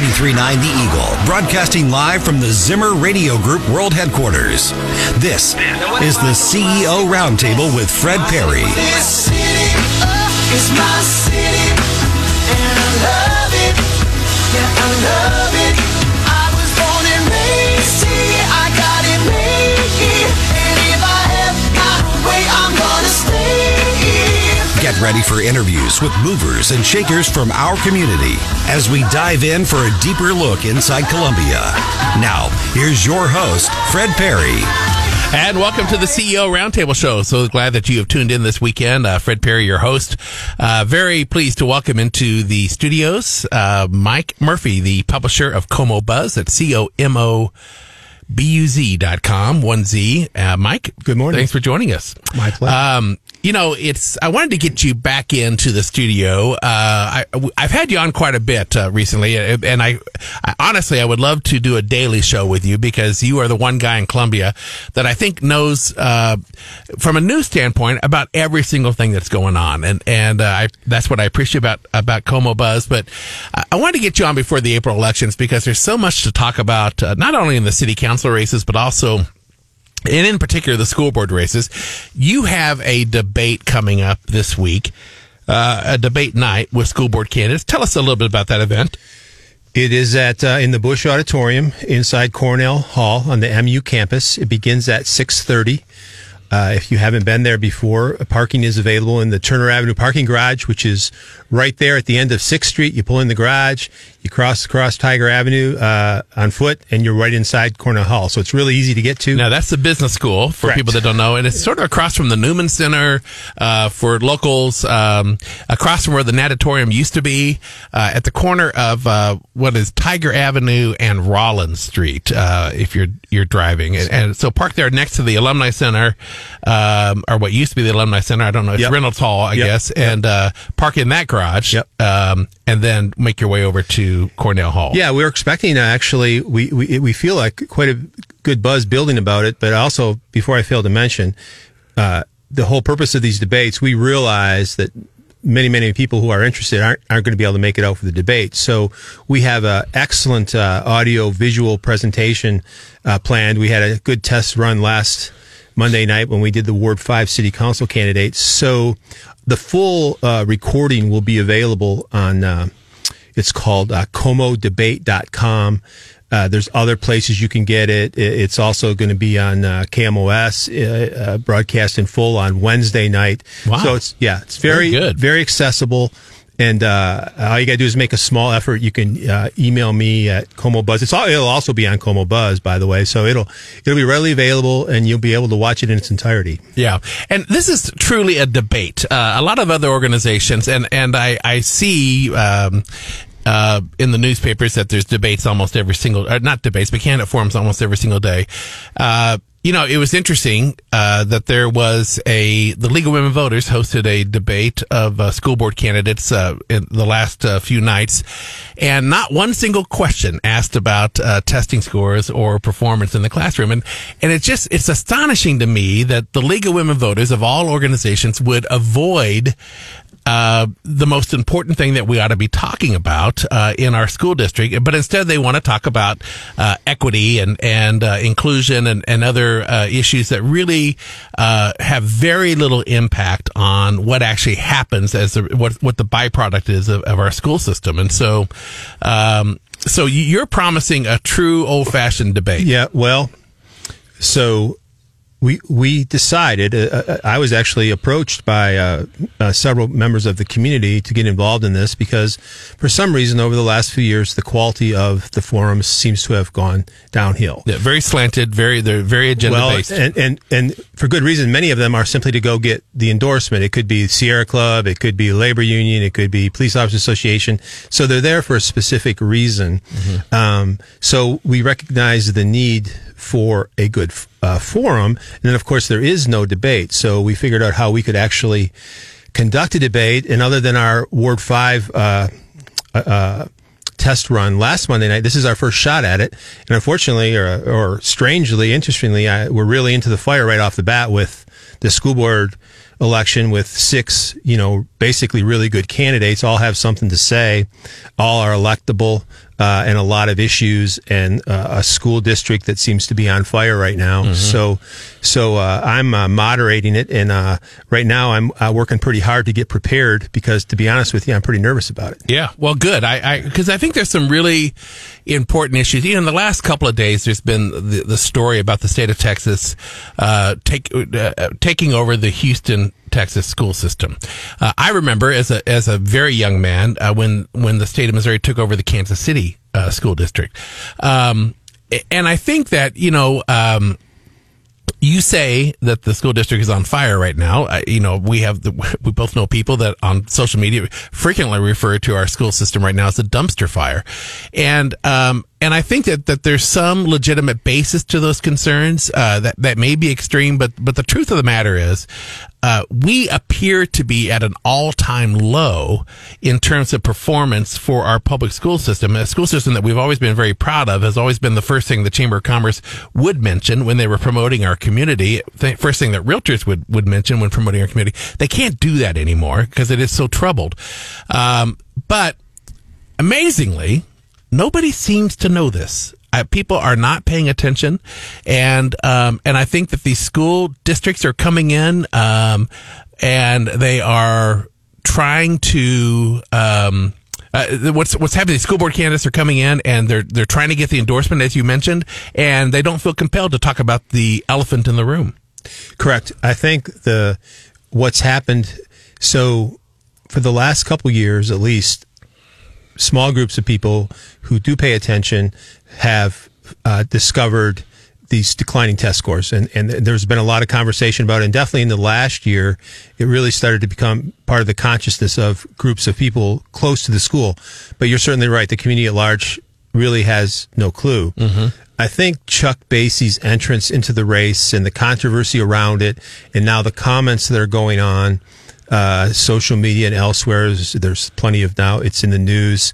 93.9 The Eagle, broadcasting live from the Zimmer Radio Group World Headquarters. This is the CEO Roundtable with Fred Parry. City Get ready for interviews with movers and shakers from our community as we dive in for a deeper look inside Columbia. Now, here's your host, Fred Parry. And welcome to the CEO Roundtable Show. So glad that you have tuned in this weekend. Uh, Fred Parry, your host. Uh, very pleased to welcome into the studios uh, Mike Murphy, the publisher of Como Buzz at C O M O B U Z dot com, one Z. Uh, Mike, Good morning. Thanks for joining us. My pleasure. Um, you know, it's, I wanted to get you back into the studio. Uh, I, I've had you on quite a bit, uh, recently, and I, I, honestly, I would love to do a daily show with you because you are the one guy in Columbia that I think knows, uh, from a news standpoint about every single thing that's going on. And, and, uh, I, that's what I appreciate about, about Como Buzz. But I, I wanted to get you on before the April elections because there's so much to talk about, uh, not only in the city council races, but also and in particular the school board races, you have a debate coming up this week, uh, a debate night with school board candidates. Tell us a little bit about that event. It is at uh, in the Bush Auditorium inside Cornell Hall on the MU campus. It begins at six thirty. Uh, if you haven't been there before, parking is available in the Turner Avenue parking garage, which is right there at the end of Sixth Street. You pull in the garage, you cross across Tiger Avenue uh, on foot, and you're right inside Cornell Hall. So it's really easy to get to. Now that's the business school for Correct. people that don't know, and it's sort of across from the Newman Center uh, for locals, um, across from where the natatorium used to be, uh, at the corner of uh, what is Tiger Avenue and Rollins Street. Uh, if you're you're driving, and, and so park there next to the Alumni Center, um, or what used to be the Alumni Center. I don't know. It's Yep. Reynolds Hall, I Yep. guess, and uh, park in that garage, Yep. um, and then make your way over to Cornell Hall. Yeah, we're expecting uh, actually. We, we we feel like quite a good buzz building about it. But also, before I fail to mention, uh, the whole purpose of these debates, we realize that many many people who are interested aren't aren't going to be able to make it out for the debate. So we have an excellent uh, audio visual presentation uh, planned. We had a good test run last Monday night when we did the Ward Five City Council candidates. So the full uh, recording will be available on. Uh, it's called uh, comodebate.com. Uh, there's other places you can get it. It's also going to be on uh, KMOS, uh, uh, broadcast in full on Wednesday night. Wow. So it's, yeah, it's very, Very good. very accessible. And uh, all you got to do is make a small effort. You can uh, email me at Como Buzz. It's all, it'll also be on Como Buzz, by the way. So it'll it'll be readily available, and you'll be able to watch it in its entirety. Yeah, and this is truly a debate. Uh, a lot of other organizations, and and I I see. Um, uh, in the newspapers that there's debates almost every single, uh, not debates, but candidate forums almost every single day. Uh, you know, it was interesting, uh, that there was a, the League of Women Voters hosted a debate of, uh, school board candidates, uh, in the last, uh, few nights. And not one single question asked about, uh, testing scores or performance in the classroom. And, and it's just, it's astonishing to me that the League of Women Voters of all organizations would avoid, uh, the most important thing that we ought to be talking about uh, in our school district, but instead they want to talk about uh, equity and and uh, inclusion and and other uh, issues that really uh, have very little impact on what actually happens as the, what what the byproduct is of, of our school system. And so, um, so you're promising a true old fashioned debate. Yeah, well, so we we decided. Uh, uh, I was actually approached by uh, uh, several members of the community to get involved in this because, for some reason, over the last few years, the quality of the forums seems to have gone downhill. Yeah, very slanted, very they're very agenda Well, based. and, and and for good reason. Many of them are simply to go get the endorsement. It could be Sierra Club, it could be labor union, it could be police officers association. So they're there for a specific reason. Um, so we recognize the need for a good uh, forum, and then of course there is no debate. So we figured out how we could actually conduct a debate, and other than our Ward Five. Uh, uh, test run last Monday night. This is our first shot at it, and unfortunately, or, or strangely, interestingly, I, we're really into the fire right off the bat with the school board election with six, you know, basically really good candidates. All have something to say. All are electable. Uh, and a lot of issues, and uh, a school district that seems to be on fire right now. So, so uh, I'm uh, moderating it, and uh, right now I'm uh, working pretty hard to get prepared because, to be honest with you, I'm pretty nervous about it. Yeah, well, good. I, I, because I think there's some really important issues. You know, in the last couple of days, there's been the, the story about the state of Texas, uh, take, uh, taking over the Houston, Texas school system. Uh, I remember as a, as a very young man, uh, when, when the state of Missouri took over the Kansas City, uh, school district. Um, and I think that, you know, um, you say that the school district is on fire right now. You know, we have the, we both know people that on social media frequently refer to our school system right now as a dumpster fire. And, um, and I think that, that there's some legitimate basis to those concerns, uh, that, that may be extreme, but, but the truth of the matter is, uh, we appear to be at an all-time low in terms of performance for our public school system. A school system that we've always been very proud of has always been the first thing the Chamber of Commerce would mention when they were promoting our community. The first thing that realtors would, would mention when promoting our community. They can't do that anymore because it is so troubled. Um, but amazingly, nobody seems to know this. Uh, people are not paying attention, and um, and I think that these school districts are coming in, um, and they are trying to. Um, uh, what's what's happening? School board candidates are coming in, and they're they're trying to get the endorsement, as you mentioned, and they don't feel compelled to talk about the elephant in the room. Correct. I think the what's happened. So, for the last couple years, at least, small groups of people who do pay attention have uh, discovered these declining test scores, and and there's been a lot of conversation about it. And definitely in the last year, it really started to become part of the consciousness of groups of people close to the school. But you're certainly right; the community at large really has no clue. I think Chuck Basye's entrance into the race and the controversy around it, and now the comments that are going on, uh, social media and elsewhere. There's plenty of now. It's in the news.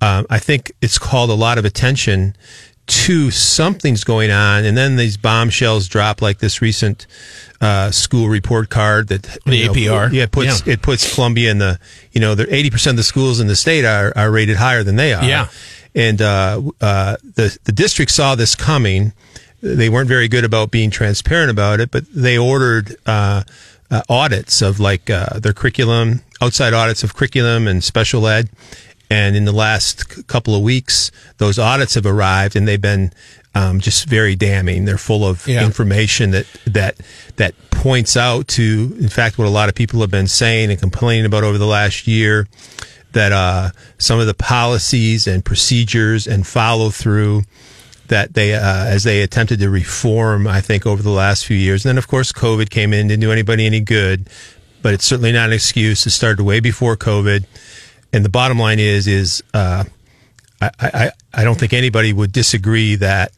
Um, I think it's called a lot of attention to something's going on, and then these bombshells drop, like this recent uh, school report card that The know, APR. Yeah, it puts Yeah. it puts Columbia in the you know, the eighty percent of the schools in the state are are rated higher than they are. Yeah. and uh, uh, the the district saw this coming. They weren't very good about being transparent about it, but they ordered uh, uh, audits of like uh, their curriculum, outside audits of curriculum and special ed. And in the last couple of weeks, those audits have arrived, and they've been um, just very damning. They're full of Yeah. information that that that points out to, in fact, what a lot of people have been saying and complaining about over the last year. That uh, some of the policies and procedures and follow through that they, uh, as they attempted to reform, I think over the last few years. And then, of course, COVID came in, didn't do anybody any good. But it's certainly not an excuse. It started way before COVID. And the bottom line is, is uh, I, I, I don't think anybody would disagree that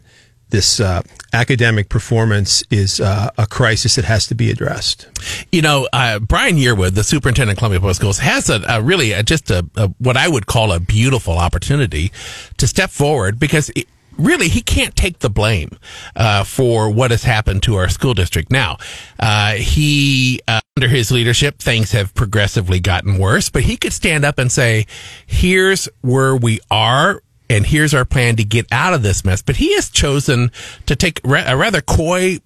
this uh, academic performance is uh, a crisis that has to be addressed. You know, uh, Brian Yearwood, the superintendent of Columbia Public Schools, has a, a really a, just a, a what I would call a beautiful opportunity to step forward because. It, Really, he can't take the blame uh, for what has happened to our school district. Now, uh, he uh, under his leadership, things have progressively gotten worse. But he could stand up and say, "Here's where we are and here's our plan to get out of this mess. But he has chosen to take a rather coy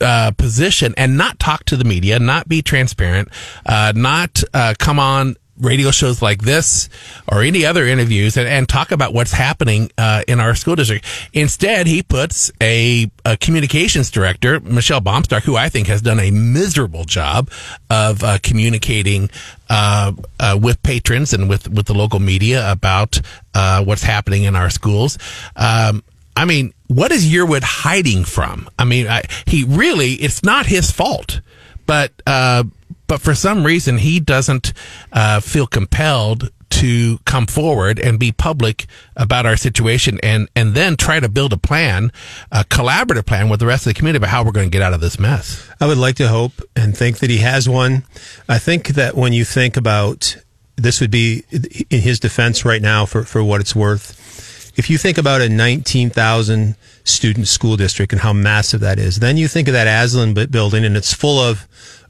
uh, position and not talk to the media, not be transparent, uh, not uh, come on radio shows like this or any other interviews and, and talk about what's happening uh, in our school district. Instead, he puts a, a communications director, Michelle Baumstark, who I think has done a miserable job of uh, communicating uh, uh, with patrons and with, with the local media about uh, what's happening in our schools. Um, I mean, what is Yearwood hiding from? I mean, I, he really, it's not his fault, but, uh, but for some reason he doesn't, uh, feel compelled to come forward and be public about our situation and, and then try to build a plan, a collaborative plan with the rest of the community about how we're going to get out of this mess. I would like to hope and think that he has one. I think that when you think about this, would be in his defense right now for, for what it's worth. If you think about a 19,000 student school district and how massive that is, then you think of that Aslin building and it's full of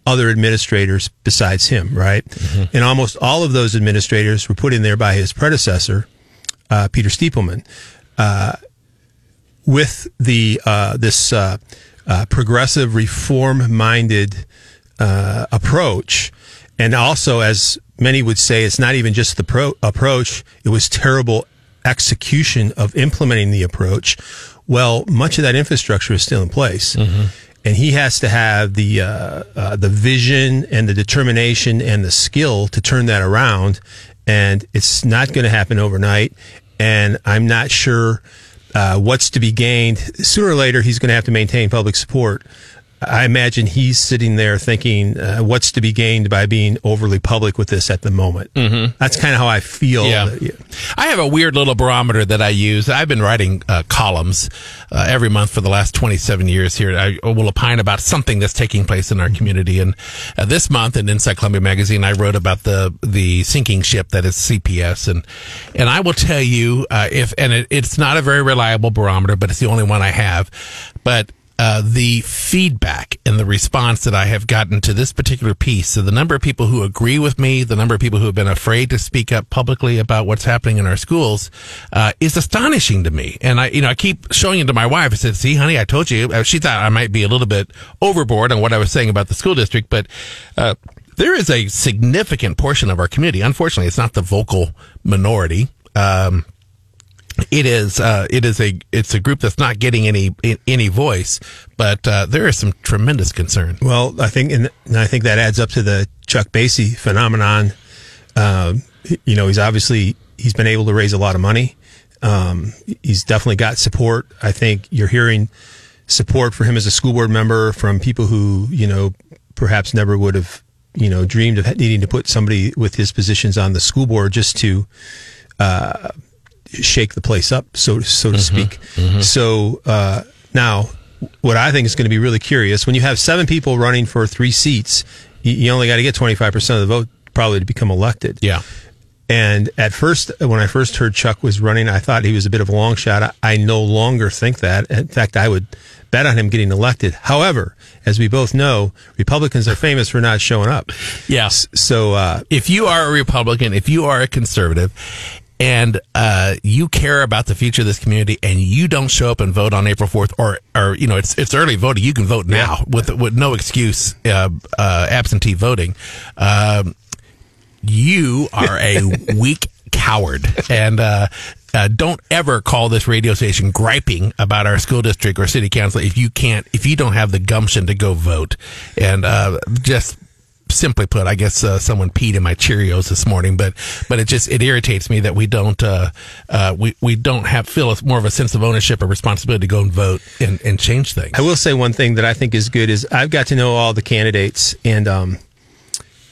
other administrators besides him, right? And almost all of those administrators were put in there by his predecessor uh, Peter Stiepleman, uh, with the uh, this uh, uh, progressive, reform-minded uh, approach, and also, as many would say, it's not even just the pro- approach; it was terrible execution of implementing the approach. Well, much of that infrastructure is still in place. And he has to have the uh, uh, the vision and the determination and the skill to turn that around, and it's not going to happen overnight. And I'm not sure uh, what's to be gained. Sooner or later, he's going to have to maintain public support. I imagine he's sitting there thinking, uh, what's to be gained by being overly public with this at the moment. Mm-hmm. That's kind of how I feel. Yeah. I have a weird little barometer that I use. I've been writing uh, columns uh, every month for the last 27 years here. I will opine about something that's taking place in our community. And uh, this month in Inside Columbia Magazine, I wrote about the, the sinking ship that is CPS. And, and I will tell you, uh, if, and it, it's not a very reliable barometer, but it's the only one I have. But uh, the feedback and the response that I have gotten to this particular piece, so the number of people who agree with me, the number of people who have been afraid to speak up publicly about what's happening in our schools, uh, is astonishing to me. And I, you know, I keep showing it to my wife. I said, "See, honey, I told you." Uh, She thought I might be a little bit overboard on what I was saying about the school district, but. Uh, there is a significant portion of our community. Unfortunately, it's not the vocal minority. Um, it is uh, it is a it's a group that's not getting any any voice, but uh, there is some tremendous concern. Well, I think, and I think that adds up to the Chuck Basye phenomenon. Um, you know, he's obviously he's been able to raise a lot of money. Um, he's definitely got support. I think you're hearing support for him as a school board member from people who you know perhaps never would have you know dreamed of needing to put somebody with his positions on the school board just to uh, shake the place up, so so to speak. So uh, now, what I think is going to be really curious when you have seven people running for three seats, you, you only got to get twenty five percent of the vote probably to become elected. Yeah, And at first, when I first heard Chuck was running, I thought he was a bit of a long shot. I, I no longer think that. In fact, I would bet on him getting elected. However, as we both know, Republicans are famous for not showing up. yeah. S- So, uh, If you are a Republican, if you are a conservative, and uh, you care about the future of this community, and you don't show up and vote on April fourth, or or you know it's it's early voting, you can vote now with with no excuse, uh, uh, absentee voting. Um, you are a weak coward, and uh, uh, don't ever call this radio station griping about our school district or city council if you can't, if you don't have the gumption to go vote. And uh, just simply put, I guess uh, someone peed in my Cheerios this morning, but but it just it irritates me that we don't uh, uh, we we don't have feel more of a sense of ownership or responsibility to go and vote and, and change things. I will say one thing that I think is good is I've got to know all the candidates, and um,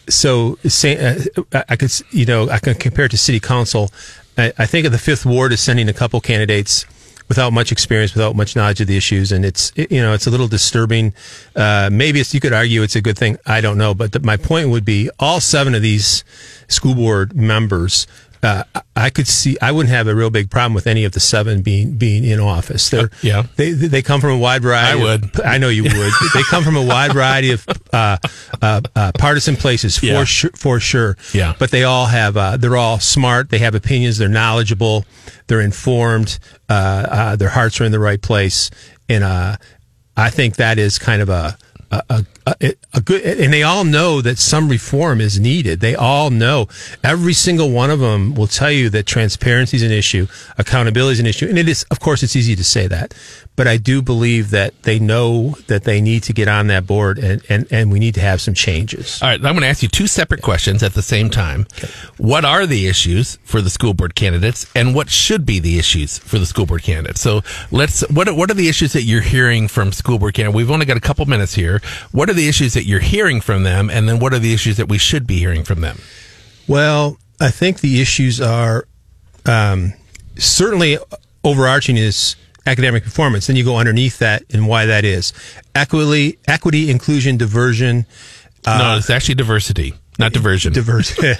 so say, uh, I could, you know, I can compare it to city council. I, I think of the fifth ward is sending a couple candidates without much experience, without much knowledge of the issues, and it's you know it's a little disturbing. Uh, maybe you could argue it's a good thing. I don't know, but the, my point would be all seven of these school board members. Uh, I- could see. I wouldn't have a real big problem with any of the seven being being in office. They're, yeah. they they come from a wide variety. I of- would. I know you would. they come from a wide variety of uh, uh, uh, partisan places for Yeah. sure. For sure. Yeah. But they all have. Uh, they're all smart. They have opinions. They're knowledgeable. They're informed. Uh, uh, their hearts are in the right place. And uh, I think that is kind of a. A, a, good, and they all know that some reform is needed. They all know. Every single one of them will tell you that transparency is an issue, accountability is an issue, and it is. Of course, it's easy to say that, but I do believe that they know that they need to get on that board, and and, and we need to have some changes. All right, I'm going to ask you two separate questions at the same time. What are the issues for the school board candidates, and what should be the issues for the school board candidates? So let's. What what are the issues that you're hearing from school board candidates? We've only got a couple minutes here. What are the issues that you're hearing from them, and then what are the issues that we should be hearing from them? Well, I think the issues are um, certainly overarching is academic performance. Then you go underneath that and why that is equity, equity, inclusion, diversion. no, it's actually diversity, not diversion. Diversion.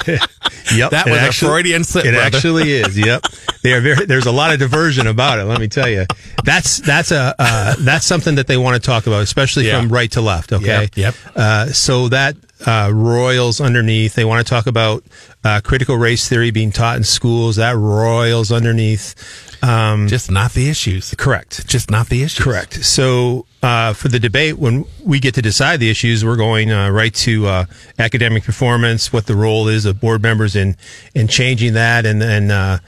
yep. That was a Freudian slip, It brother. actually is. Yep. They are very, there's a lot of diversion about it. Let me tell you. That's, that's a, uh, that's something that they want to talk about, especially Yeah. from right to left. Okay. Yep, yep. Uh, so that, uh, royals underneath. They want to talk about uh, critical race theory being taught in schools. That royals underneath. Um, Just not the issues. correct. Just not the issues. Correct. So uh, for the debate, when we get to decide the issues, we're going uh, right to uh, academic performance, what the role is of board members in in changing that, and then uh,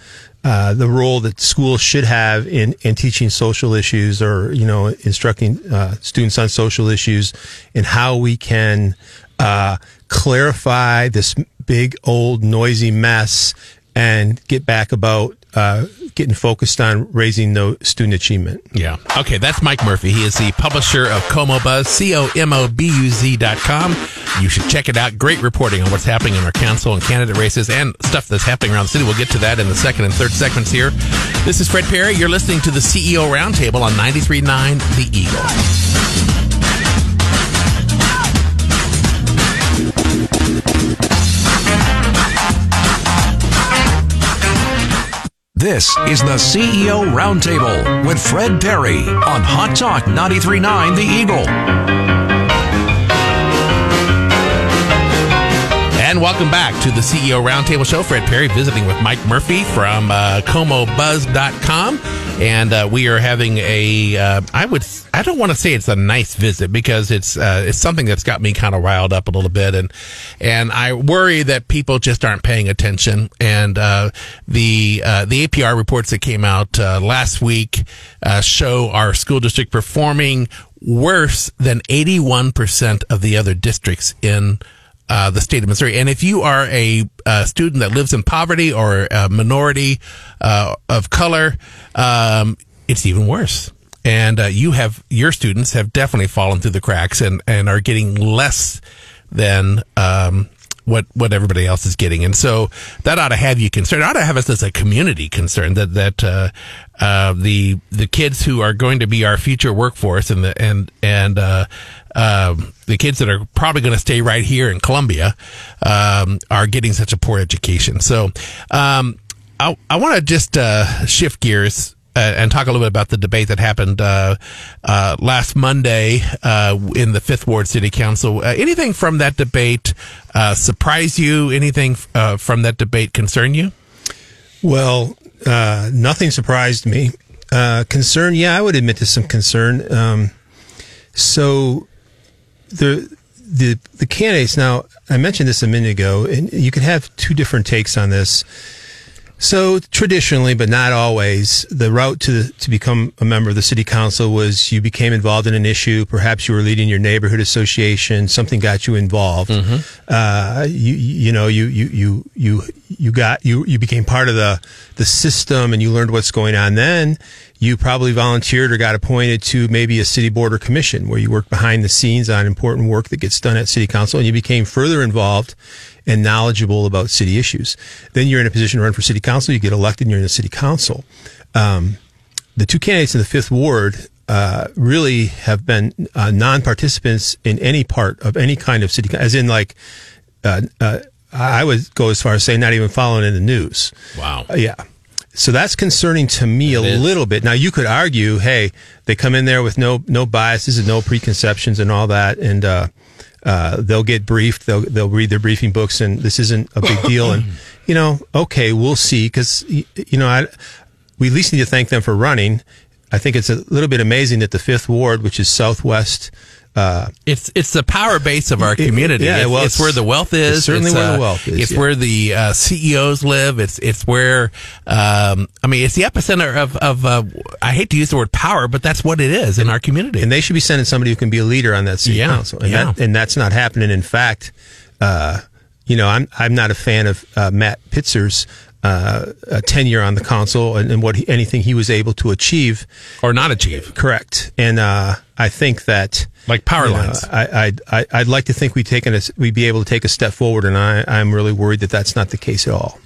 uh, the role that schools should have in in teaching social issues or you know instructing uh, students on social issues, and how we can uh, clarify this big old noisy mess and get back about uh, getting focused on raising no student achievement. Yeah. Okay, that's Mike Murphy. He is the publisher of Como Buzz, C O M O B U Z dot com. You should check it out. Great reporting on what's happening in our council and candidate races and stuff that's happening around the city. We'll get to that in the second and third segments here. This is Fred Parry. You're listening to the CEO Roundtable on 93.9 The Eagle. This is the CEO Roundtable with Fred Parry on Hot Talk 939 The Eagle. And welcome back to the CEO Roundtable Show. Fred Parry visiting with Mike Murphy from uh, ComoBuzz.com. And uh, we are having a, uh, I would, I don't want to say it's a nice visit because it's, uh, it's something that's got me kind of riled up a little bit. And, and I worry that people just aren't paying attention. And, uh, the, uh, the APR reports that came out, uh, last week, show our school district performing worse than 81% of the other districts in, uh, the state of Missouri. And if you are a, uh student that lives in poverty or a minority uh, of color, um, it's even worse. And uh, you have your students have definitely fallen through the cracks and, and are getting less than um, what what everybody else is getting. And so that ought to have you concerned. It ought to have us as a community concerned that that uh, uh, the the kids who are going to be our future workforce and the and and uh, um, the kids that are probably going to stay right here in Columbia um, are getting such a poor education. So um, I I want to just uh, shift gears uh, and talk a little bit about the debate that happened uh, uh, last Monday uh, in the Fifth Ward City Council. Uh, anything from that debate uh, surprise you? Anything from that debate concern you? Well, nothing surprised me. Concern, yeah, I would admit to some concern. Um, so the the the candidates now, I mentioned this a minute ago, and you can have two different takes on this. So traditionally, but not always, the route to the, to become a member of the city council was you became involved in an issue. Perhaps you were leading your neighborhood association. Something got you involved. Uh, you you know you you you you you got you you became part of the the system and you learned what's going on. Then you probably volunteered or got appointed to maybe a city board or commission where you work behind the scenes on important work that gets done at city council, and you became further involved and knowledgeable about city issues. Then you're in a position to run for city council. You get elected and you're in the city council. Um, the two candidates in the fifth ward uh, really have been uh, non-participants in any part of any kind of city, as in like, uh, uh, I would go as far as saying not even following in the news. Wow. Uh, yeah. So that's concerning to me a is. little bit. Now you could argue, hey, they come in there with no no biases and no preconceptions and all that, and uh, uh, they'll get briefed. They'll they'll read their briefing books, and this isn't a big deal. And you know, okay, we'll see because you know, I, we at least need to thank them for running. I think it's a little bit amazing that the fifth ward, which is southwest. Uh, It's it's the power base of our It- community. yeah, it's, well, it's where the wealth is. it's certainly It's, where the uh, wealth is, It's yeah. where the uh, CEOs live. It's it's where um, I mean it's the epicenter of of uh, I hate to use the word power, but that's what it is in our community. and they should be sending somebody who can be a leader on that city Yeah, council, and, yeah. that, and that's not happening. In fact, uh, you know, I'm I'm not a fan of uh, Matt Pitzer's uh, uh, tenure on the council and, and what he, anything he was able to achieve. or not achieve. Correct, and uh, I think that Like power you know, lines. I, I'd, I, I'd like to think we taken a, we'd be able to take a step forward, and I, I'm really worried that that's not the case at all.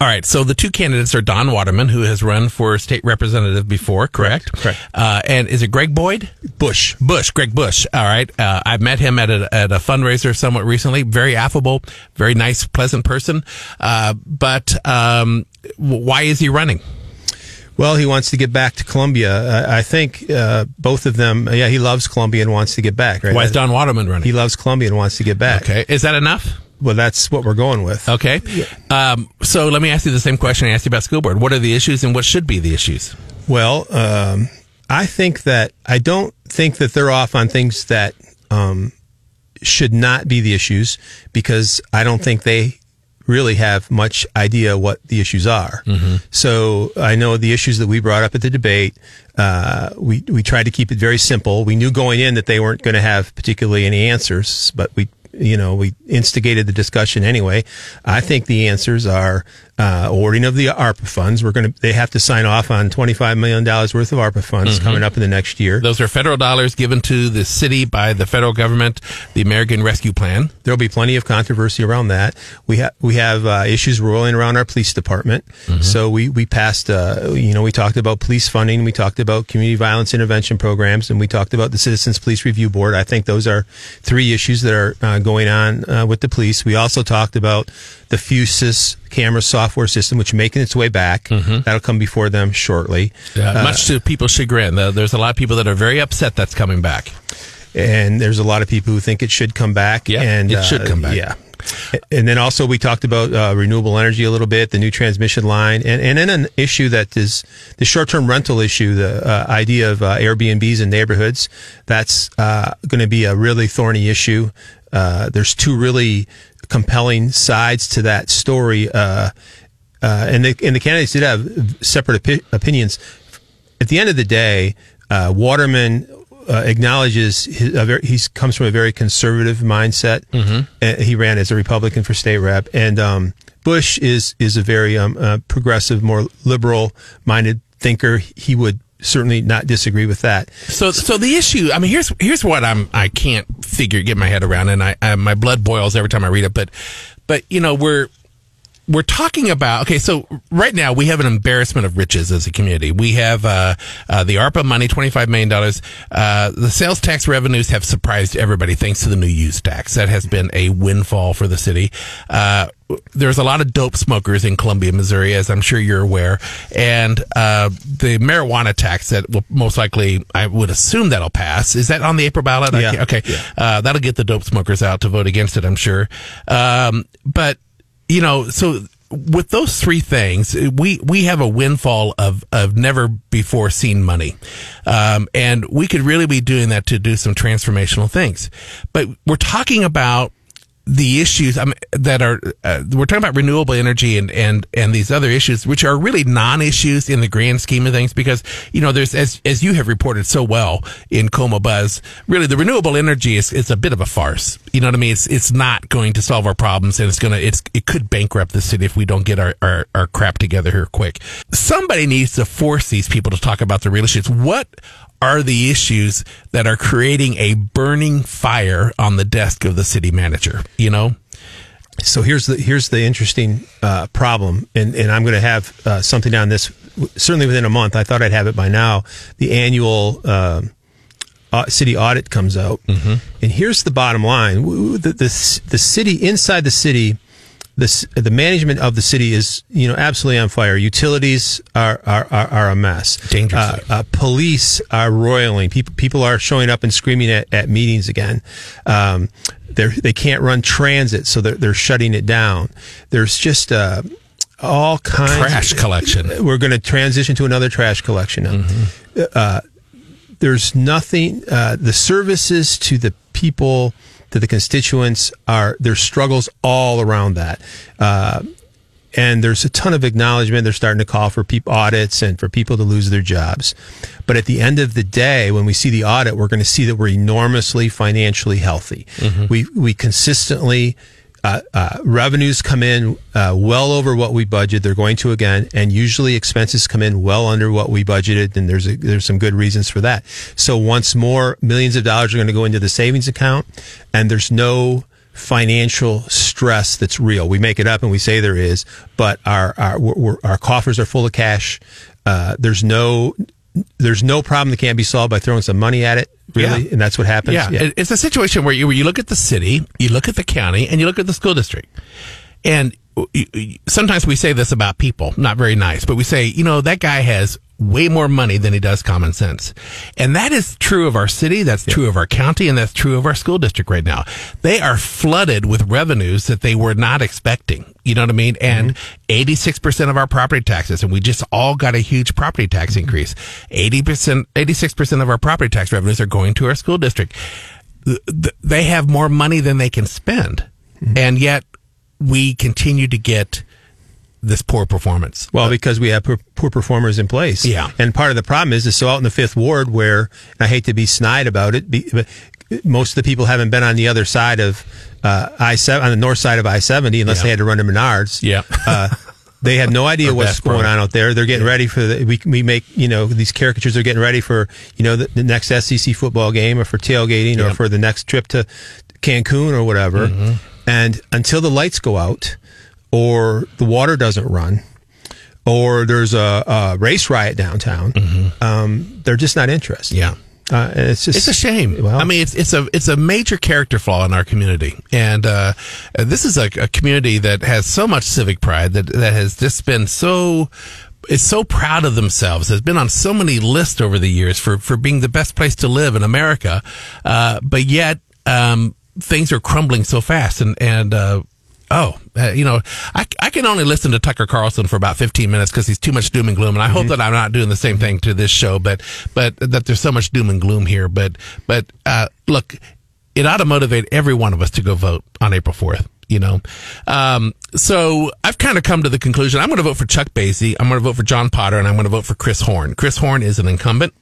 All right. So the two candidates are Don Waterman, who has run for state representative before, correct? Correct, correct. Uh, and is it Greg Boyd? Bush, Bush, Greg Bush. All right. Uh, I've met him at a, at a fundraiser somewhat recently. Very affable, very nice, pleasant person. Uh, but um, why is he running? Well, he wants to get back to Columbia. I, I think uh, both of them. Yeah, he loves Columbia and wants to get back. Right? Why is Don Waterman running? He loves Columbia and wants to get back. okay, is that enough? Well, that's what we're going with. Okay. Um, so let me ask you the same question I asked you about school board. What are the issues and what should be the issues? Well, um, I think that I don't think that they're off on things that um, should not be the issues because I don't think they really have much idea what the issues are. So I know the issues that we brought up at the debate. Uh, we we tried to keep it very simple. We knew going in that they weren't going to have particularly any answers, but we you know we instigated the discussion anyway. I think the answers are uh, awarding of the ARPA funds. We're going to they have to sign off on twenty five million dollars worth of ARPA funds coming up in the next year. Those are federal dollars given to the city by the federal government, the American Rescue Plan. There'll be plenty of controversy around that. We have we have uh, issues rolling around our police department. So we we passed. Uh, you know, we talked about police funding. We talked about community violence intervention programs, and we talked about the Citizens Police Review Board. I think those are three issues that are uh, going on uh, with the police. We also talked about the Fusus camera software system, which is making its way back. That'll come before them shortly. Uh, much to people's chagrin. Uh, There's a lot of people that are very upset that's coming back. and there's a lot of people who think it should come back. Yeah, and it should come back. Yeah. And then also we talked about uh, renewable energy a little bit, the new transmission line, and and then an issue that is the short-term rental issue, the uh, idea of uh, Airbnbs in neighborhoods. That's uh, going to be a really thorny issue. Uh, there's two really compelling sides to that story, uh, uh, and the and the candidates did have separate opi- opinions at the end of the day, uh, Waterman uh, acknowledges his, he comes from a very conservative mindset. Uh, he ran as a Republican for state rep, and um, Bush is is a very um, uh, progressive, more liberal minded thinker. He would certainly not disagree with that. So, so the issue. I mean, here's here's what I'm. I can't figure get my head around, and I, I my blood boils every time I read it. But, but you know, we're we're talking about okay. So right now we have an embarrassment of riches as a community. We have uh, uh, the ARPA money, twenty five million dollars. Uh, the sales tax revenues have surprised everybody thanks to the new use tax. That has been a windfall for the city. Uh, there's a lot of dope smokers in Columbia, Missouri, as I'm sure you're aware, and uh, the marijuana tax that will most likely, I would assume that'll pass. Is that on the April ballot? Yeah. Okay, uh, that'll get the dope smokers out to vote against it, I'm sure. Um, but you know, so with those three things, we we have a windfall of of never before seen money, um, and we could really be doing that to do some transformational things. But we're talking about the issues um, that are uh, we're talking about renewable energy and and and these other issues which are really non-issues in the grand scheme of things because you know there's as as you have reported so well in Como Buzz really the renewable energy is is a bit of a farce. You know what I mean? It's it's not going to solve our problems and it's gonna it's it could bankrupt the city if we don't get our our, our crap together here quick. Somebody needs to force these people to talk about the real issues. What are the issues that are creating a burning fire on the desk of the city manager you know So here's the here's the interesting uh, problem, and and I'm going to have uh, something on this certainly within a month. I thought I'd have it by now. The annual uh, city audit comes out, and here's the bottom line: the, the the city inside the city. The, the management of the city is, you know, absolutely on fire. Utilities are are, are, are a mess. Dangerously. Uh, uh, police are roiling. People people are showing up and screaming at, at meetings again. Um, they they can't run transit, so they're they're shutting it down. There's just uh, all kinds trash collection We're going to transition to another trash collection now. Uh, there's nothing. Uh, the services to the people, to the constituents, are there's struggles all around that. Uh, and there's a ton of acknowledgement. They're starting to call for peop audits and for people to lose their jobs. But at the end of the day, when we see the audit, we're going to see that we're enormously financially healthy. We we consistently uh, uh, revenues come in uh, well over what we budgeted. They're going to again, and usually expenses come in well under what we budgeted. And there's a, there's some good reasons for that. So once more, millions of dollars are going to go into the savings account, and there's no financial stress that's real. We make it up and we say there is, but our our our coffers are full of cash. Uh, there's no there's no problem that can't be solved by throwing some money at it. Really, Yeah. and that's what happens. Yeah, it- it's a situation where you, where you look at the city, you look at the county, and you look at the school district. And sometimes we say this about people, not very nice, but we say, you know, that guy has way more money than he does common sense. And that is true of our city, that's true of our county, and that's true of our school district right now. They are flooded with revenues that they were not expecting. You know what I mean? And mm-hmm. 86% of our property taxes, and we just all got a huge property tax mm-hmm. increase. 80%, 86% of our property tax revenues are going to our school district. Th- th- They have more money than they can spend. Mm-hmm. And yet we continue to get this poor performance. Well, because we have poor, poor performers in place. Yeah. And part of the problem is, is so out in the fifth ward where, and I hate to be snide about it, be, but most of the people haven't been on the other side of uh, I seven on the north side of I seventy unless Yeah. they had to run to Menards. Yeah. Uh, they have no idea what's going on out there. They're getting ready for the, we, we make, you know, these caricatures are getting ready for, you know, the, the next SEC football game or for tailgating or for the next trip to Cancun or whatever. Mm-hmm. And until the lights go out or the water doesn't run or there's a, a race riot downtown, um, they're just not interested. Mm-hmm. Yeah. Uh, and it's just, It's a shame. Well, I mean, it's it's a it's a major character flaw in our community, and uh, this is a, a community that has so much civic pride that that has just been so is so proud of themselves. Has been on so many lists over the years for for being the best place to live in America, uh, but yet um, things are crumbling so fast, and and. Oh, uh, you know, I, I can only listen to Tucker Carlson for about 15 minutes because he's too much doom and gloom. And I hope that I'm not doing the same thing to this show, but, but that there's so much doom and gloom here. But, but, uh, look, it ought to motivate every one of us to go vote on April 4th. You know, um, so I've kind of come to the conclusion. I'm going to vote for Chuck Basye. I'm going to vote for John Potter, and I'm going to vote for Chris Horn. Chris Horn is an incumbent.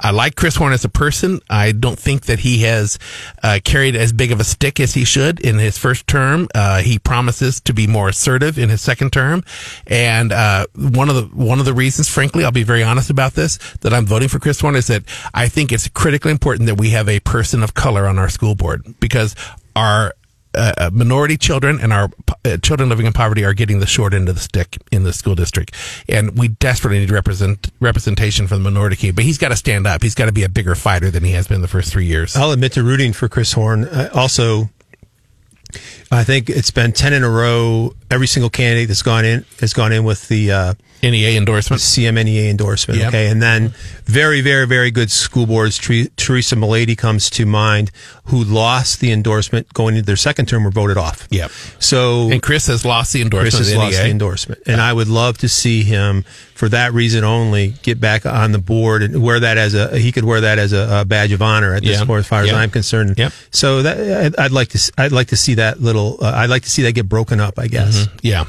I like Chris Horn as a person. I don't think that he has uh, carried as big of a stick as he should in his first term. Uh, he promises to be more assertive in his second term, and uh, one of the one of the reasons, frankly, I'll be very honest about this, that I'm voting for Chris Horn is that I think it's critically important that we have a person of color on our school board because our uh, uh, minority children and our uh, children living in poverty are getting the short end of the stick in the school district, and we desperately need represent representation from the minority community. But he's got to stand up. He's got to be a bigger fighter than he has been the first three years. I'll admit to rooting for Chris Horn. Uh, also, I think it's been 10 in a row. Every single candidate that's gone in has gone in with the, uh, NEA endorsement. CMNEA endorsement. Yep. Okay. And then very, very, very good school boards. Tre- Teresa Maledy comes to mind who lost the endorsement going into their second term were voted off. Yep. So And Chris has lost the endorsement. Chris has lost NEA. the endorsement. And I would love to see him for that reason only get back on the board and wear that as a, he could wear that as a, a badge of honor at this Yeah. point, as far as Yeah. I'm concerned. Yep. So that, I'd, like to, I'd like to see that little, uh, I'd like to see that get broken up, I guess. Yeah.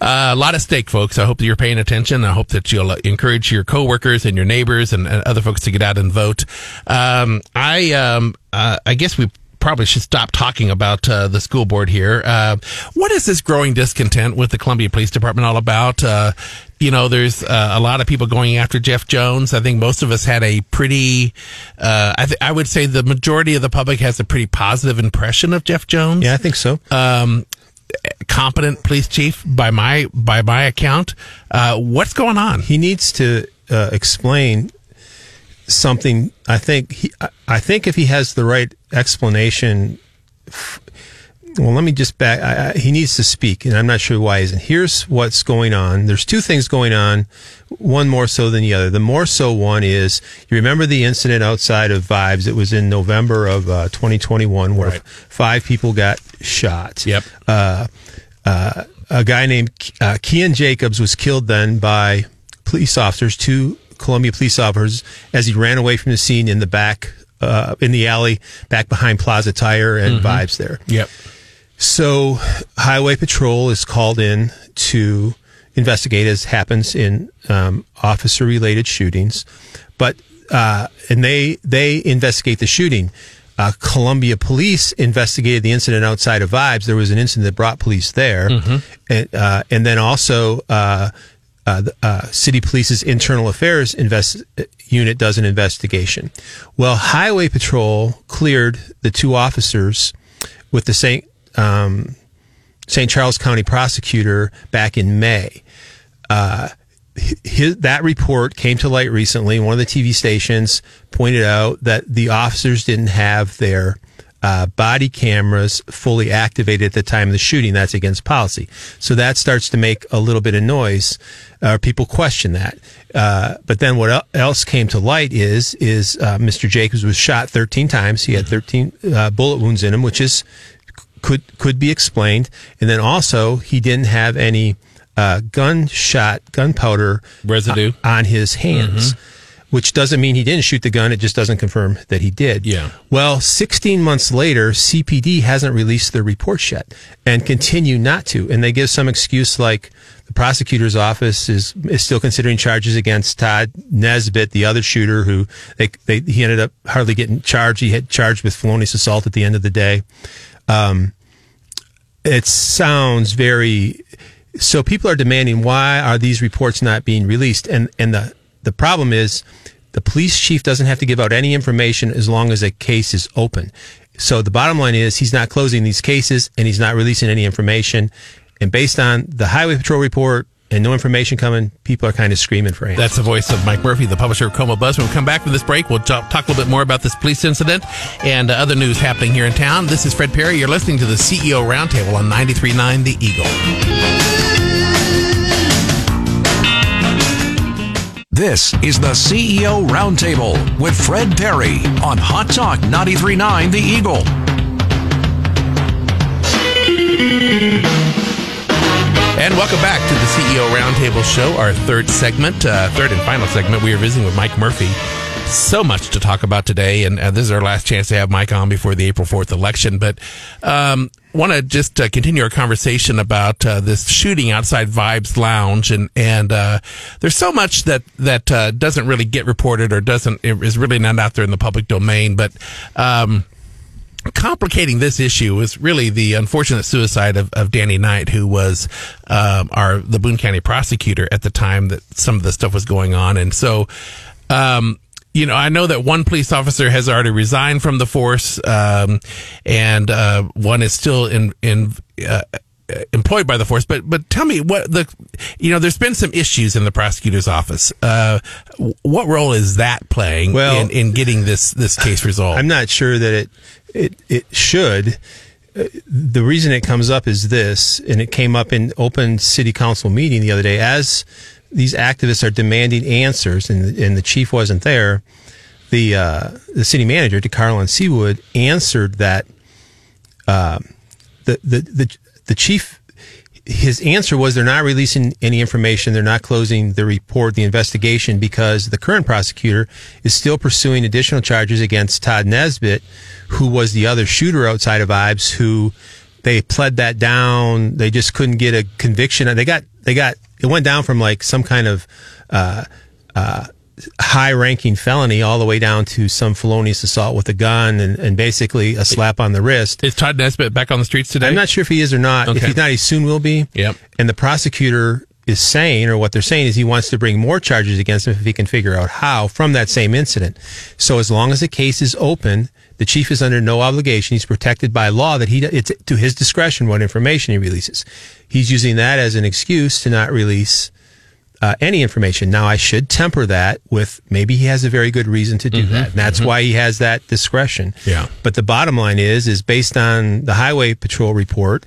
Uh, a lot at stake, folks. I hope that you're paying attention. I hope that you'll uh, encourage your coworkers and your neighbors and, and other folks to get out and vote. Um, I, um, uh, I guess we probably should stop talking about uh, the school board here. Uh, what is this growing discontent with the Columbia Police Department all about? Uh, you know, there's uh, a lot of people going after Jeff Jones. I think most of us had a pretty, uh, I, th- I would say the majority of the public has a pretty positive impression of Jeff Jones Yeah, I think so. um, competent police chief by my by my account. Uh, what's going on? he needs to uh, explain something. I think he, I- I think if he has the right explanation, f- well, let me just back. I, I, he needs to speak, and I'm not sure why he isn't. Here's what's going on. There's two things going on. One more so than the other. The more so one is you remember the incident outside of Vibes. It was in November of uh, 2021 where Right. five people got shot. Yep. Uh, uh, a guy named uh, Kean Jacobs was killed then by police officers, two Columbia police officers, as he ran away from the scene in the back, uh, in the alley back behind Plaza Tire and Vibes there. Yep. So Highway Patrol is called in to investigate, as happens in um, officer-related shootings. But uh, and they they investigate the shooting. Uh, Columbia Police investigated the incident outside of Vibes. There was an incident that brought police there, and uh, and then also. Uh, uh, the, uh, City Police's internal affairs invest- unit does an investigation. Well, Highway Patrol cleared the two officers with the St. Um, St. Charles County prosecutor back in May. Uh, his, that report came to light recently. One of the TV stations pointed out that the officers didn't have their uh, body cameras fully activated at the time of the shooting. That's against policy. So that starts to make a little bit of noise. Uh, people question that. Uh, but then what else came to light is is uh, Mr. Jacobs was shot 13 times. He had 13 uh, bullet wounds in him, which is could could be explained. And then also he didn't have any uh, gunshot gunpowder Residue. on his hands. Which doesn't mean he didn't shoot the gun. It just doesn't confirm that he did. Yeah. Well, 16 months later, CPD hasn't released their reports yet and continue not to. And they give some excuse like the prosecutor's office is, is still considering charges against Todd Nesbitt, the other shooter who they, they, he ended up hardly getting charged. He had charged with felonious assault at the end of the day. Um, it sounds very so people are demanding why are these reports not being released? And and the the problem is the police chief doesn't have to give out any information as long as a case is open. So the bottom line is he's not closing these cases and he's not releasing any information. And based on the highway patrol report and no information coming people are kind of screaming for answers That's the voice of Mike Murphy, the publisher of Como Buzz. When we come back from this break, we'll talk, talk a little bit more about this police incident and uh, other news happening here in town. This is Fred Parry. You're listening to the CEO Roundtable on 93.9 The Eagle. This is the CEO Roundtable with Fred Parry on Hot Talk 93.9 The Eagle. And welcome back to the CEO Roundtable Show, our third segment, uh, third and final segment. We are visiting with Mike Murphy. So much to talk about today, and uh, this is our last chance to have Mike on before the April 4th election. But um, want to just uh, continue our conversation about uh, this shooting outside Vibes Lounge, and and uh, there's so much that that uh, doesn't really get reported or doesn't is really not out there in the public domain, but. Um, complicating this issue was really the unfortunate suicide of, of Danny Knight, who was um, our the Boone County prosecutor at the time that some of the stuff was going on, and so. Um, you know, I know that one police officer has already resigned from the force, um, and uh, one is still in in uh, employed by the force. But but tell me what the you know, there's been some issues in the prosecutor's office. Uh, what role is that playing Well- in, in getting this this case resolved? I'm not sure that it it it should. Uh, The reason it comes up is this, and it came up in open city council meeting the other day. As these activists are demanding answers, and and the chief wasn't there, the uh, the city manager, De'Carlon Seewood, answered that the, the, the, the chief, his answer was they're not releasing any information. They're not closing the report, the investigation, because the current prosecutor is still pursuing additional charges against Todd Nesbitt, who was the other shooter outside of Vibes, who they pled that down. They just couldn't get a conviction. They got, they got, it went down from like some kind of, uh, uh, high ranking felony all the way down to some felonious assault with a gun and, and basically a slap on the wrist. Is Todd Nesbitt back on the streets today? I'm not sure if he is or not. If he's not, he soon will be. Yep. And the prosecutor is saying, or what they're saying is he wants to bring more charges against him if he can figure out how from that same incident. So as long as the case is open, the chief is under no obligation. He's protected by law that he, it's to his discretion what information he releases. He's using that as an excuse to not release uh, any information. Now, I should temper that with maybe he has a very good reason to do that, and that's why he has that discretion. Yeah. But the bottom line is, is based on the Highway Patrol report,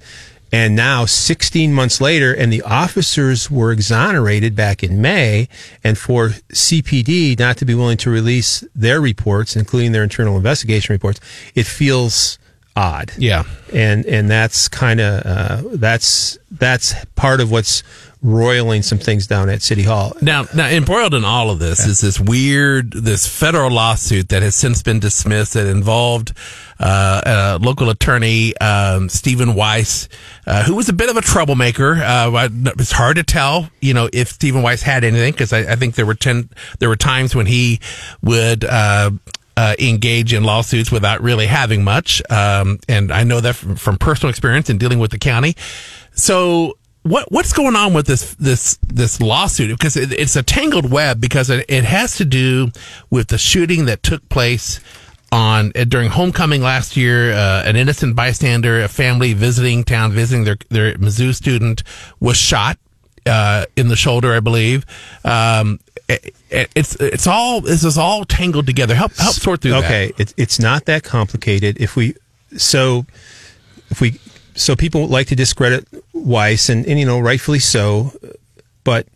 and now 16 months later, and the officers were exonerated back in May, and for CPD not to be willing to release their reports, including their internal investigation reports, it feels odd Yeah. and and that's kind of uh, that's that's part of what's roiling some things down at City Hall. Now, now, embroiled in all of this is this weird, this federal lawsuit that has since been dismissed that involved uh, a local attorney, um, Stephen Wyse, uh, who was a bit of a troublemaker. Uh, it's hard to tell, you know, if Stephen Wyse had anything because I, I think there were ten, there were times when he would. Uh, engage in lawsuits without really having much, um, and I know that from, from personal experience in dealing with the county. So what what's going on with this this this lawsuit? Because it, it's a tangled web because it, it has to do with the shooting that took place on uh, during homecoming last year. Uh, an innocent bystander, a family visiting town, visiting their their Mizzou student, was shot uh, in the shoulder, I believe. Um, it, it- it's it's all this is all tangled together. Help help sort through that. Okay, it's it's not that complicated. If we so if we so people like to discredit Wyse and, and you know rightfully so, but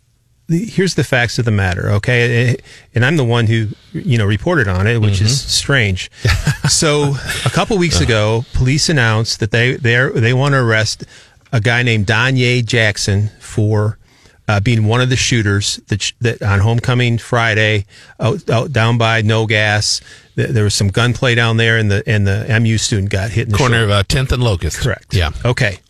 the, here's the facts of the matter, okay? Eh, eh, and I'm the one who you know reported on it, which is mm-hmm. strange. so a couple weeks ago, police announced that they they they want to arrest a guy named Danye Jackson for. Uh, being one of the shooters that, sh- that on homecoming Friday out, out down by No Gas, th- there was some gunplay down there, and the and the MU student got hit in the Corner shoulder. of uh, 10th and Locust. Correct. Yeah. Okay.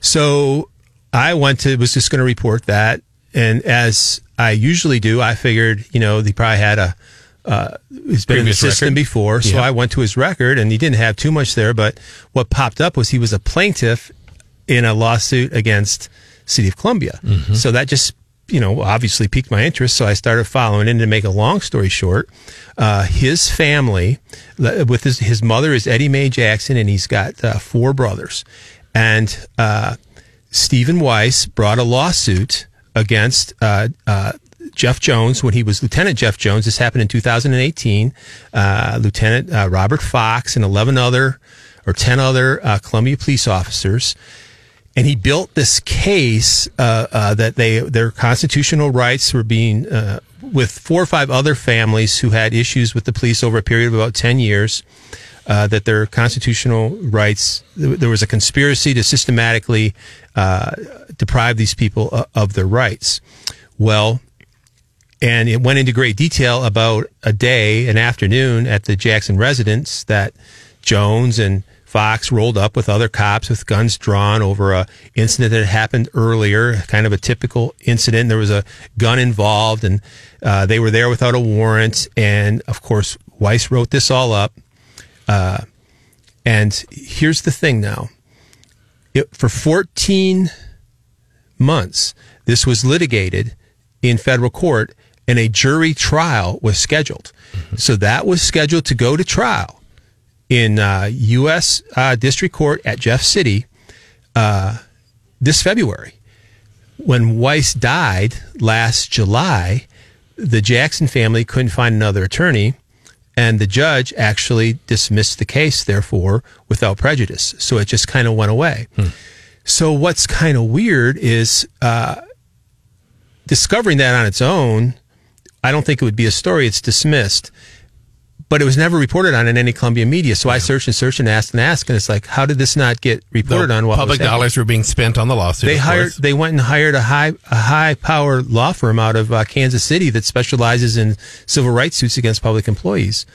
So I went to was just going to report that, and as I usually do, I figured you know he probably had a. Uh, he's been in the system record? before, so Yeah. I went to his record, and he didn't have too much there. But what popped up was he was a plaintiff in a lawsuit against City of Columbia. Mm-hmm. So that just you know obviously piqued my interest. So I started following. And to make a long story short, uh, his family, with his his mother is Eddie Mae Jackson, and he's got uh, four brothers, and uh, Stephen Wyse brought a lawsuit against. Uh, uh, Jeff Jones, when he was Lieutenant Jeff Jones, this happened in 2018. Uh, Lieutenant uh, Robert Fox and 11 other or 10 other uh, Columbia police officers and he built this case uh, uh, that they their constitutional rights were being uh, with four or five other families who had issues with the police over a period of about 10 years uh, that their constitutional rights there was a conspiracy to systematically uh, deprive these people of their rights. Well and it went into great detail about a day, an afternoon at the Jackson residence that Jones and Fox rolled up with other cops with guns drawn over a incident that had happened earlier, kind of a typical incident. There was a gun involved, and uh, they were there without a warrant. And of course, Wyse wrote this all up. Uh, and here's the thing now: it, for 14 months, this was litigated in federal court and a jury trial was scheduled. So that was scheduled to go to trial in uh, U.S. Uh, District Court at Jeff City uh, this February. When Wyse died last July, the Jackson family couldn't find another attorney, and the judge actually dismissed the case, therefore, without prejudice. So it just kind of went away. So what's kind of weird is uh, discovering that on its own. I don't think it would be a story. It's dismissed, but it was never reported on in any Columbia media. So I searched and searched and asked and asked, and it's like, how did this not get reported on? What Public dollars were being spent on the lawsuit. They hired. course. They went and hired a high a high power law firm out of uh, Kansas City that specializes in civil rights suits against public employees,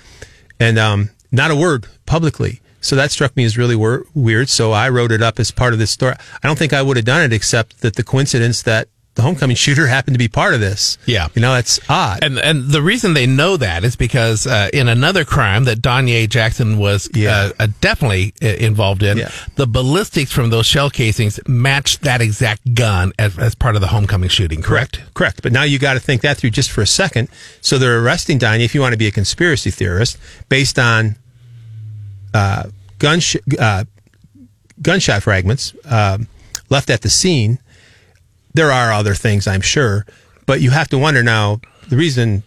and um, not a word publicly. So that struck me as really wor- weird. So I wrote it up as part of this story. I don't think I would have done it except that the coincidence that the homecoming shooter happened to be part of this. Yeah. you know that's odd. And and the reason they know that is because uh, in another crime that Danye Jackson was Yeah. uh, uh, definitely uh, involved in, Yeah. the ballistics from those shell casings matched that exact gun as, as part of the homecoming shooting. Correct. Correct. But now you got to think that through just for a second. So they're arresting Donnie, if you want to be a conspiracy theorist, based on uh, gun sh- uh, gunshot fragments um, left at the scene. There are other things, I'm sure, but you have to wonder now. The reason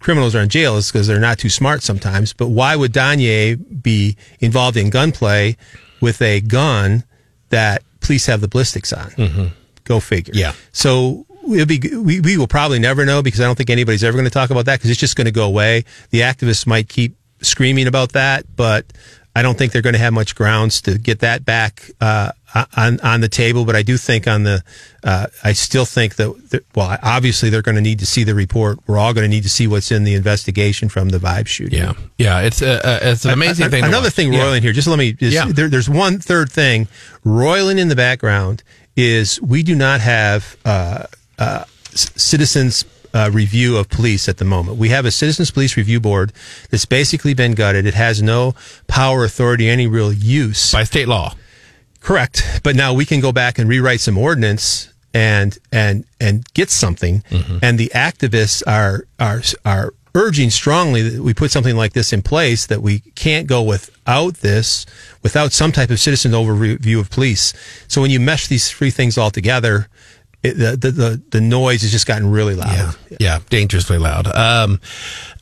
criminals are in jail is because they're not too smart sometimes. But why would Danye be involved in gunplay with a gun that police have the ballistics on? Go figure. Yeah. So it'll be we, we will probably never know because I don't think anybody's ever going to talk about that because it's just going to go away. The activists might keep screaming about that, but I don't think they're going to have much grounds to get that back uh, on on the table. But I do think on the uh, I still think that that- well, obviously they're going to need to see the report. We're all going to need to see what's in the investigation from the vibe shooting. Yeah. Yeah. It's uh, uh, it's an amazing thing. Another thing, Yeah. roiling here. Just let me. Is, Yeah. there, there's one third thing roiling in the background is we do not have uh, uh, citizens. Uh, review of police at the moment. We have a citizens police review board that's basically been gutted. It has no power, authority, any real use. by state law. Correct. But now we can go back and rewrite some ordinance and and and get something. And the activists are are are urging strongly that we put something like this in place that we can't go without this without some type of citizen overview of police. So when you mesh these three things all together, it, the, the the the noise has just gotten really loud. Yeah, yeah, dangerously loud. Um,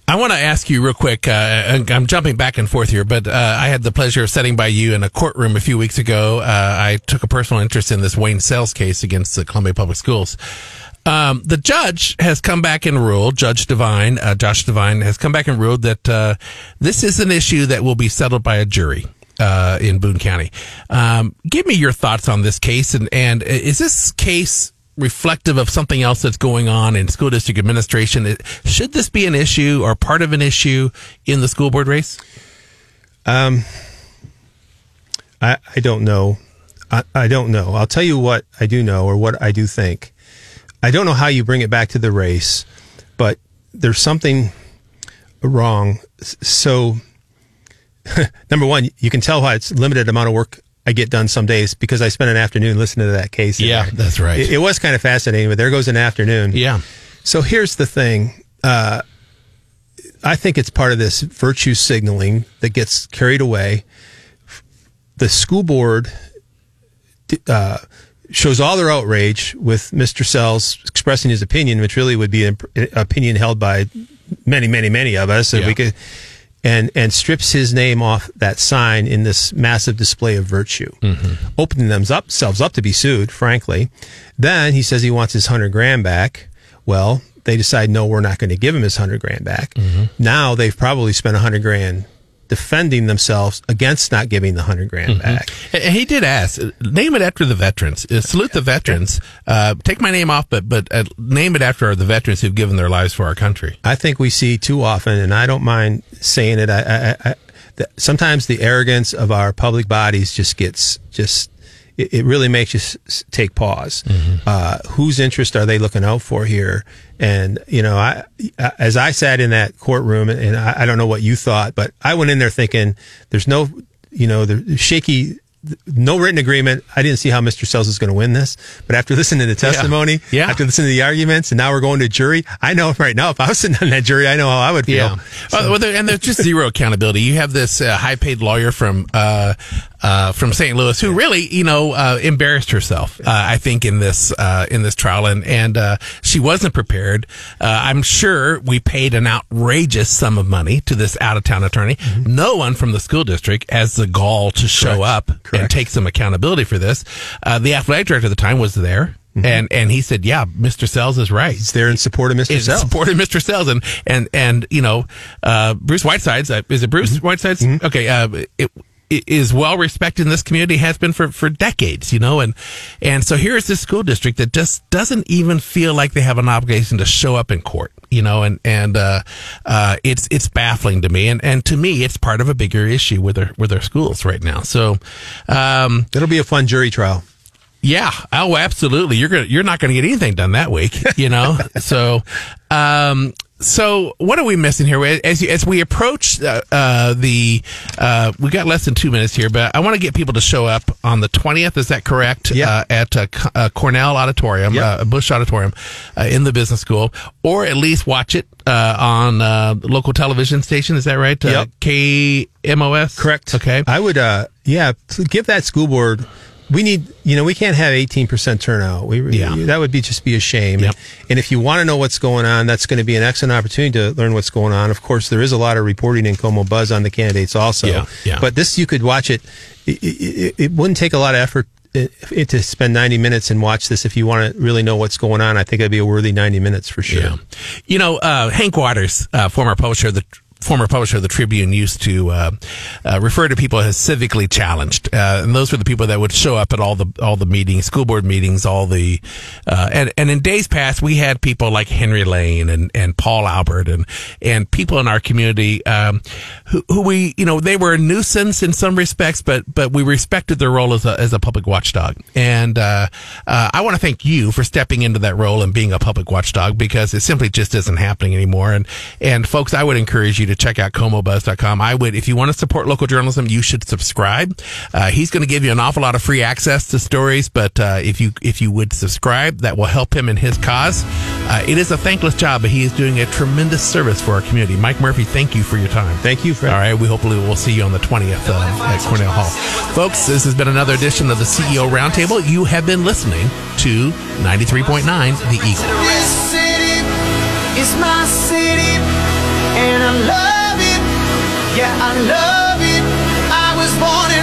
I want to ask you real quick. Uh, I'm jumping back and forth here, but uh, I had the pleasure of sitting by you in a courtroom a few weeks ago. Uh, I took a personal interest in this Wayne Sells case against the Columbia Public Schools. Um, the judge has come back and ruled, Judge Devine, uh, Josh Devine, has come back and ruled that uh, this is an issue that will be settled by a jury. Uh, in Boone County, um, give me your thoughts on this case, and and is this case reflective of something else that's going on in school district administration? Should this be an issue or part of an issue in the school board race? Um, I, I don't know. I, I don't know. I'll tell you what I do know or what I do think. I don't know how you bring it back to the race, but there's something wrong. So, number one, you can tell why it's limited amount of work I get done some days because I spent an afternoon listening to that case. Yeah, that's right. It, it was kind of fascinating, but there goes an afternoon. Yeah. So here's the thing. Uh, I think it's part of this virtue signaling that gets carried away. The school board uh, shows all their outrage with Mr. Sells expressing his opinion, which really would be an opinion held by many, many, many of us. And Yeah. we could, and and strips his name off that sign in this massive display of virtue, mm-hmm. opening themselves up to be sued. Frankly, then he says he wants his hundred grand back. Well, they decide no, we're not going to give him his hundred grand back. Mm-hmm. Now they've probably spent a hundred grand defending themselves against not giving the hundred grand back. And He did ask, name it after the veterans. Uh, Salute the veterans. Uh, take my name off, but but uh, name it after the veterans who've given their lives for our country. I think we see too often, and I don't mind saying it. I, I, I, sometimes the arrogance of our public bodies just gets just. It, it really makes you s- take pause. Uh, whose interest are they looking out for here? And you know, I as I sat in that courtroom, and I, I don't know what you thought, but I went in there thinking, "There's no, you know, the shaky." No written agreement. I didn't see how Mr. Sells is going to win this, but after listening to the testimony, Yeah. after listening to the arguments, and now we're going to jury. I know right now if I was sitting on that jury, I know how I would feel. Yeah. Uh, well, there, and there's just zero accountability. You have this uh, high paid lawyer from uh, uh, from St. Louis who really, you know, uh, embarrassed herself. Uh, I think in this uh, in this trial, and and uh, she wasn't prepared. Uh, I'm sure we paid an outrageous sum of money to this out of town attorney. No one from the school district has the gall to show up and take some accountability for this. Uh, the athletic director at the time was there. And and he said, "Yeah, Mr. Sells is right It's there in support of Mr. in Sells. support of Mr. Sells and and and you know uh, Bruce Whiteside's uh, is it Bruce Mm-hmm. Whiteside's okay uh, it is well respected in this community has been for for decades you know and and so here is this school district that just doesn't even feel like they have an obligation to show up in court you know and and uh, uh, it's it's baffling to me and and to me it's part of a bigger issue with our with our schools right now so um, It'll be a fun jury trial. yeah. Oh, absolutely. You're gonna, you're not going to get anything done that week, you know? so, um, so what are we missing here? As as we approach uh, uh, the, uh, we got less than two minutes here, but I want to get people to show up on the twentieth. Is that correct? Yeah. Uh, at uh, uh, Cornell Auditorium, Yep. uh, Bush Auditorium, uh, in the business school, or at least watch it uh, on uh, local television station. Is that right? Uh, Yep. KMOS. Correct. Okay. I would, uh, yeah, give that school board. We need, you know, we can't have 18% turnout. We, Yeah. that would be just be a shame. Yep. And if you want to know what's going on, that's going to be an excellent opportunity to learn what's going on. Of course, there is a lot of reporting in Como Buzz on the candidates also. Yeah, yeah. But this, you could watch it. It, it, it wouldn't take a lot of effort it, it, to spend 90 minutes and watch this if you want to really know what's going on. I think it'd be a worthy 90 minutes for sure. Yeah. You know, uh, Hank Waters, uh, former publisher of the former publisher of the Tribune used to uh, uh, refer to people as civically challenged, uh, and those were the people that would show up at all the all the meetings, school board meetings, all the uh, and and in days past we had people like Henry Lane and and Paul Albert and and people in our community um, who, who we you know they were a nuisance in some respects, but but we respected their role as a as a public watchdog, and uh, uh, I want to thank you for stepping into that role and being a public watchdog because it simply just isn't happening anymore. And and folks, I would encourage you to check out comobuzz.com. I would, if you want to support local journalism, you should subscribe. Uh, he's going to give you an awful lot of free access to stories, but uh, if you if you would subscribe, that will help him in his cause. Uh, it is a thankless job, but he is doing a tremendous service for our community. Mike Murphy, thank you for your time. Thank you, Fred. All right, we hopefully will see you on the 20th uh, at Cornell Hall. Folks, this has been another edition of the CEO Roundtable. You have been listening to 93.9 The Eagle. This city is my city, and I love it, yeah, I love it. I was born